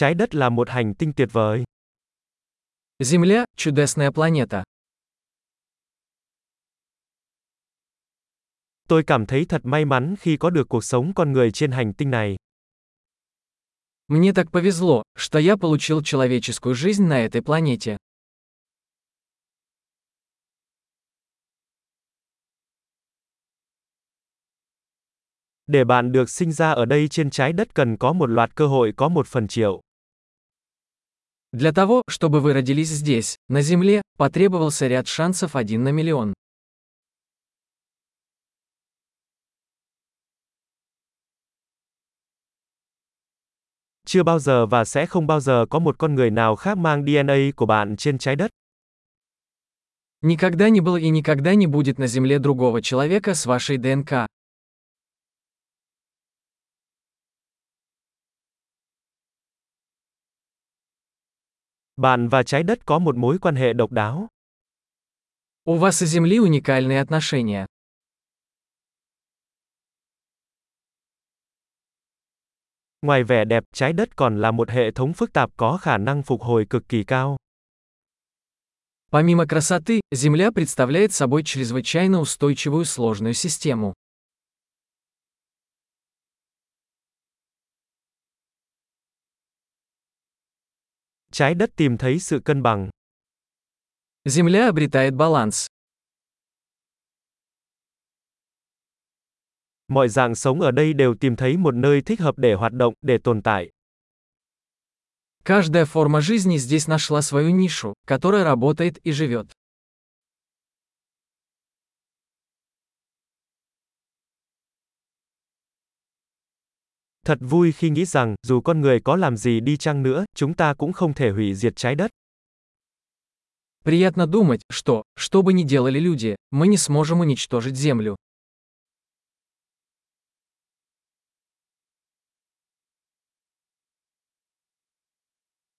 Trái đất là một hành tinh tuyệt vời. Земля – чудесная планета. Tôi cảm thấy thật may mắn khi có được cuộc sống con người trên hành tinh này. Мне так повезло, что я получил человеческую жизнь на этой планете. Để bạn được sinh ra ở đây trên trái đất cần có một loạt cơ hội có một phần triệu. Для того, чтобы вы родились здесь, на Земле, потребовался ряд шансов один на миллион. Chưa bao giờ và sẽ không bao giờ có một con người nào khác mang DNA của bạn trên trái đất. Никогда не было и никогда не будет на Земле другого человека с вашей ДНК. Bạn và trái đất có một mối quan hệ độc đáo. У вас и Земли уникальные отношения. Ngoài vẻ đẹp, trái đất còn là một hệ thống phức tạp có khả năng phục hồi cực kỳ cao. Помимо красоты, Земля представляет собой чрезвычайно устойчивую сложную систему. Trái đất tìm thấy sự cân bằng. Земля обретает баланс. Mọi dạng sống ở đây đều tìm thấy một nơi thích hợp để hoạt động, để tồn tại. Каждая форма жизни здесь нашла свою нишу, которая работает и живет. Thật vui khi nghĩ rằng, dù con người có làm gì đi chăng nữa, chúng ta cũng không thể hủy diệt trái đất. Приятно думать, что, что бы ни делали люди, мы не сможем уничтожить Землю.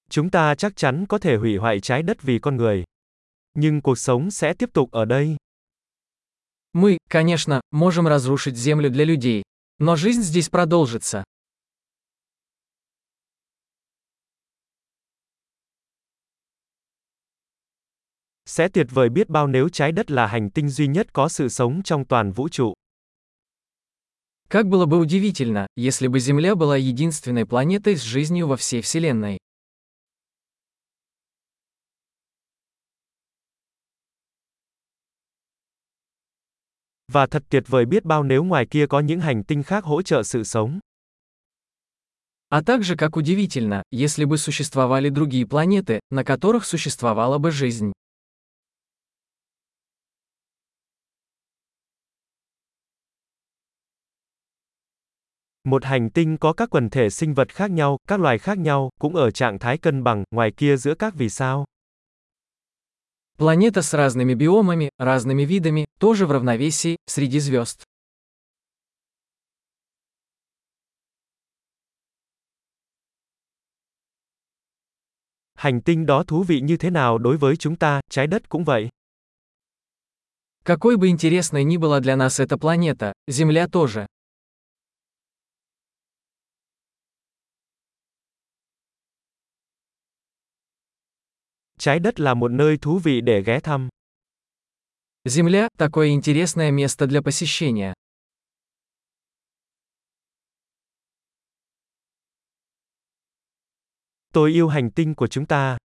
Chúng ta chắc chắn có thể hủy hoại trái đất vì con người. Nhưng cuộc sống sẽ tiếp tục ở đây. Мы, конечно, можем разрушить Землю для людей. Но жизнь здесь продолжится. Sẽ tuyệt vời biết bao nếu trái đất là hành tinh duy nhất có sự sống trong toàn vũ trụ. Как было бы удивительно, если бы Земля была единственной планетой с жизнью во всей Вселенной. Và thật tuyệt vời biết bao nếu ngoài kia có những hành tinh khác hỗ trợ sự sống. А также как удивительно, если бы существовали другие планеты, на которых существовала бы жизнь. Một hành tinh có các quần thể sinh vật khác nhau, các loài khác nhau, cũng ở trạng thái cân bằng, ngoài kia giữa các vì sao. Планета с разными биомами, разными видами, тоже в равновесии, среди звезд. Hành tinh đó thú vị như thế nào đối với chúng ta, trái đất cũng vậy. Какой бы интересной ни была для нас эта планета, Земля тоже. Trái đất là một nơi thú vị để ghé thăm. Земля – такое интересное место для посещения. Tôi yêu hành tinh của chúng ta.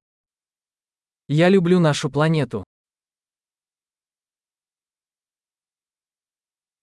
Я люблю нашу планету.